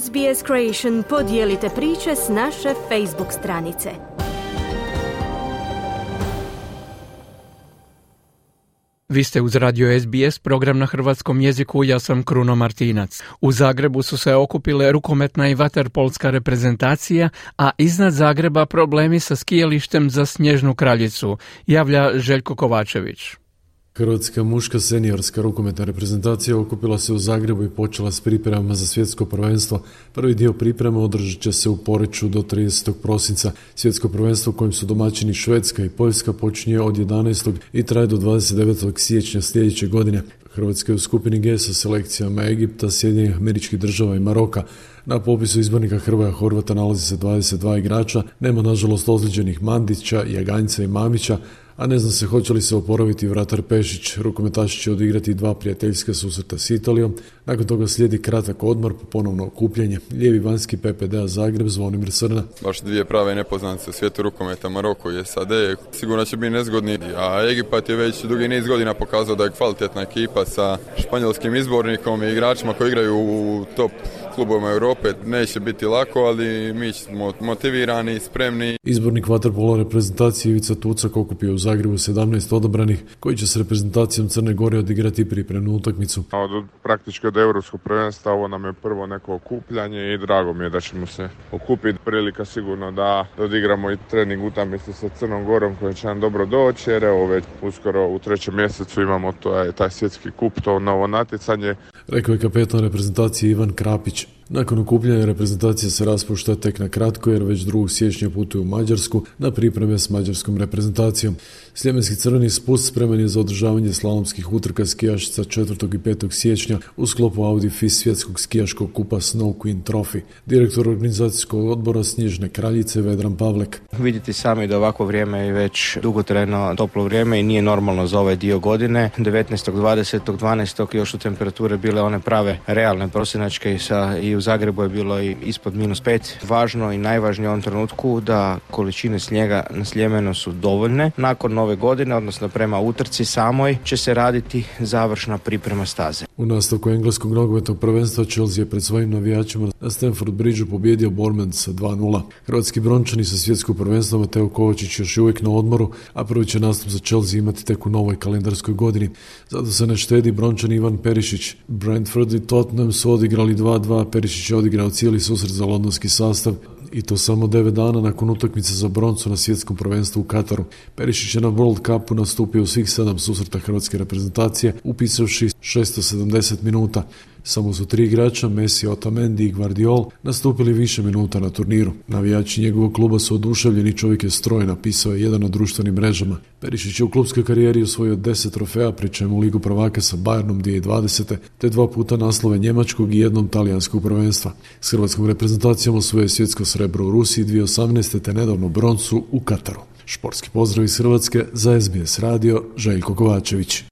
SBS Creation podijelite priče s naše Facebook stranice. Vi ste uz radio SBS, program na hrvatskom jeziku, ja sam Kruno Martinac. U Zagrebu su se okupile rukometna i vaterpolska reprezentacija, a iznad Zagreba problemi sa skijalištem za Snježnu kraljicu, javlja Željko Kovačević. Hrvatska muška seniorska rukometna reprezentacija okupila se u Zagrebu i počela s pripremama za svjetsko prvenstvo. Prvi dio priprema održat će se u Poreću do 30. prosinca. Svjetsko prvenstvo kojim su domaćini Švedska i Poljska počinje od 11. i traje do 29. siječnja sljedeće godine. Hrvatska je u skupini G sa selekcijama Egipta, Sjedinjenih američkih država i Maroka. Na popisu izbornika Hrvoja Horvata nalazi se 22 igrača, nema nažalost ozlijeđenih Mandića, Jaganjca i Mamića, a ne zna se hoće li se oporaviti vratar Pešić. Rukometaši će odigrati dva prijateljska susreta s Italijom, nakon toga slijedi kratak odmor po ponovno okupljanje. Lijevi vanjski PPD-a Zagreb, Zvonimir Srna. Baš dvije prave nepoznanice u svijetu rukometa, Maroko i SAD. Sigurno će biti nezgodni, a Egipat je već dugi niz godina pokazao da je kvalitetna ekipa sa španjolskim izbornikom i igračima koji igraju u top klubovima Europe neće biti lako, ali mi smo motivirani, spremni. Izbornik vaterpola reprezentacije Ivica Tucak okupio u Zagrebu 17 odabranih koji će s reprezentacijom Crne Gore odigrati pripremnu utakmicu. Od, praktički od europskog prvenstva ovo nam je prvo neko okupljanje i drago mi je da ćemo se okupiti. Prilika sigurno da odigramo i trening utakmicu sa Crnom Gorom koji će nam dobro doći jer evo već uskoro u trećem mjesecu imamo to je taj svjetski kup, to novo natjecanje. Rekao je kapetan reprezentacije Ivan Krapić. Nakon okupljanja reprezentacija se raspušta tek na kratko jer već 2. siječnja putuje u Mađarsku na pripreme s mađarskom reprezentacijom. Sljemenski crveni spust spreman je za održavanje slalomskih utrka skijašica 4. i 5. siječnja u sklopu Audi FIS svjetskog skijaškog kupa Snow Queen Trophy. Direktor organizacijskog odbora Snježne kraljice Vedran Pavlek. Vidite sami da ovako vrijeme je već dugotrajno toplo vrijeme i nije normalno za ovaj dio godine. 19. 20. 12. još su temperature bile one prave realne prosinačke i, sa, i u Zagrebu je bilo i ispod minus pet. Važno i najvažnije u ovom trenutku da količine snijega na Sljemenu su dovoljne. Nakon nove godine, odnosno prema utrci samoj, će se raditi završna priprema staze. U nastavku engleskog nogometnog prvenstva Chelsea je pred svojim navijačima na Stanford Bridgeu pobjedio Bournemouth sa 2-0. Hrvatski brončani sa svjetskog prvenstva Mateo Kovačić još uvijek na odmoru, a prvi će nastup za Chelsea imati tek u novoj kalendarskoj godini. Zato se ne štedi brončani Ivan Perišić. Brentford i Tottenham su odigrali 2-2, Perišić je odigrao cijeli susret za londonski sastav i to samo 9 dana nakon utakmice za broncu na svjetskom prvenstvu u Kataru. Perišić je na World Cupu nastupio u svih sedam susreta hrvatske reprezentacije, upisavši 670 minuta. Samo su tri igrača, Messi, Otamendi i Guardiol, nastupili više minuta na turniru. Navijači njegovog kluba su oduševljeni, čovjek je stroj, napisao je jedan na društvenim mrežama. Perišić je u klubskoj karijeri osvojio 10 trofeja, pri čemu Ligu prvaka sa Bayernom 2020. te dva puta naslove njemačkog i jednom talijanskog prvenstva. S hrvatskom reprezentacijom osvojio svjetsko srebro u Rusiji 2018. te nedavno broncu u Kataru. Športski pozdrav iz Hrvatske za SBS radio Željko Kovačević.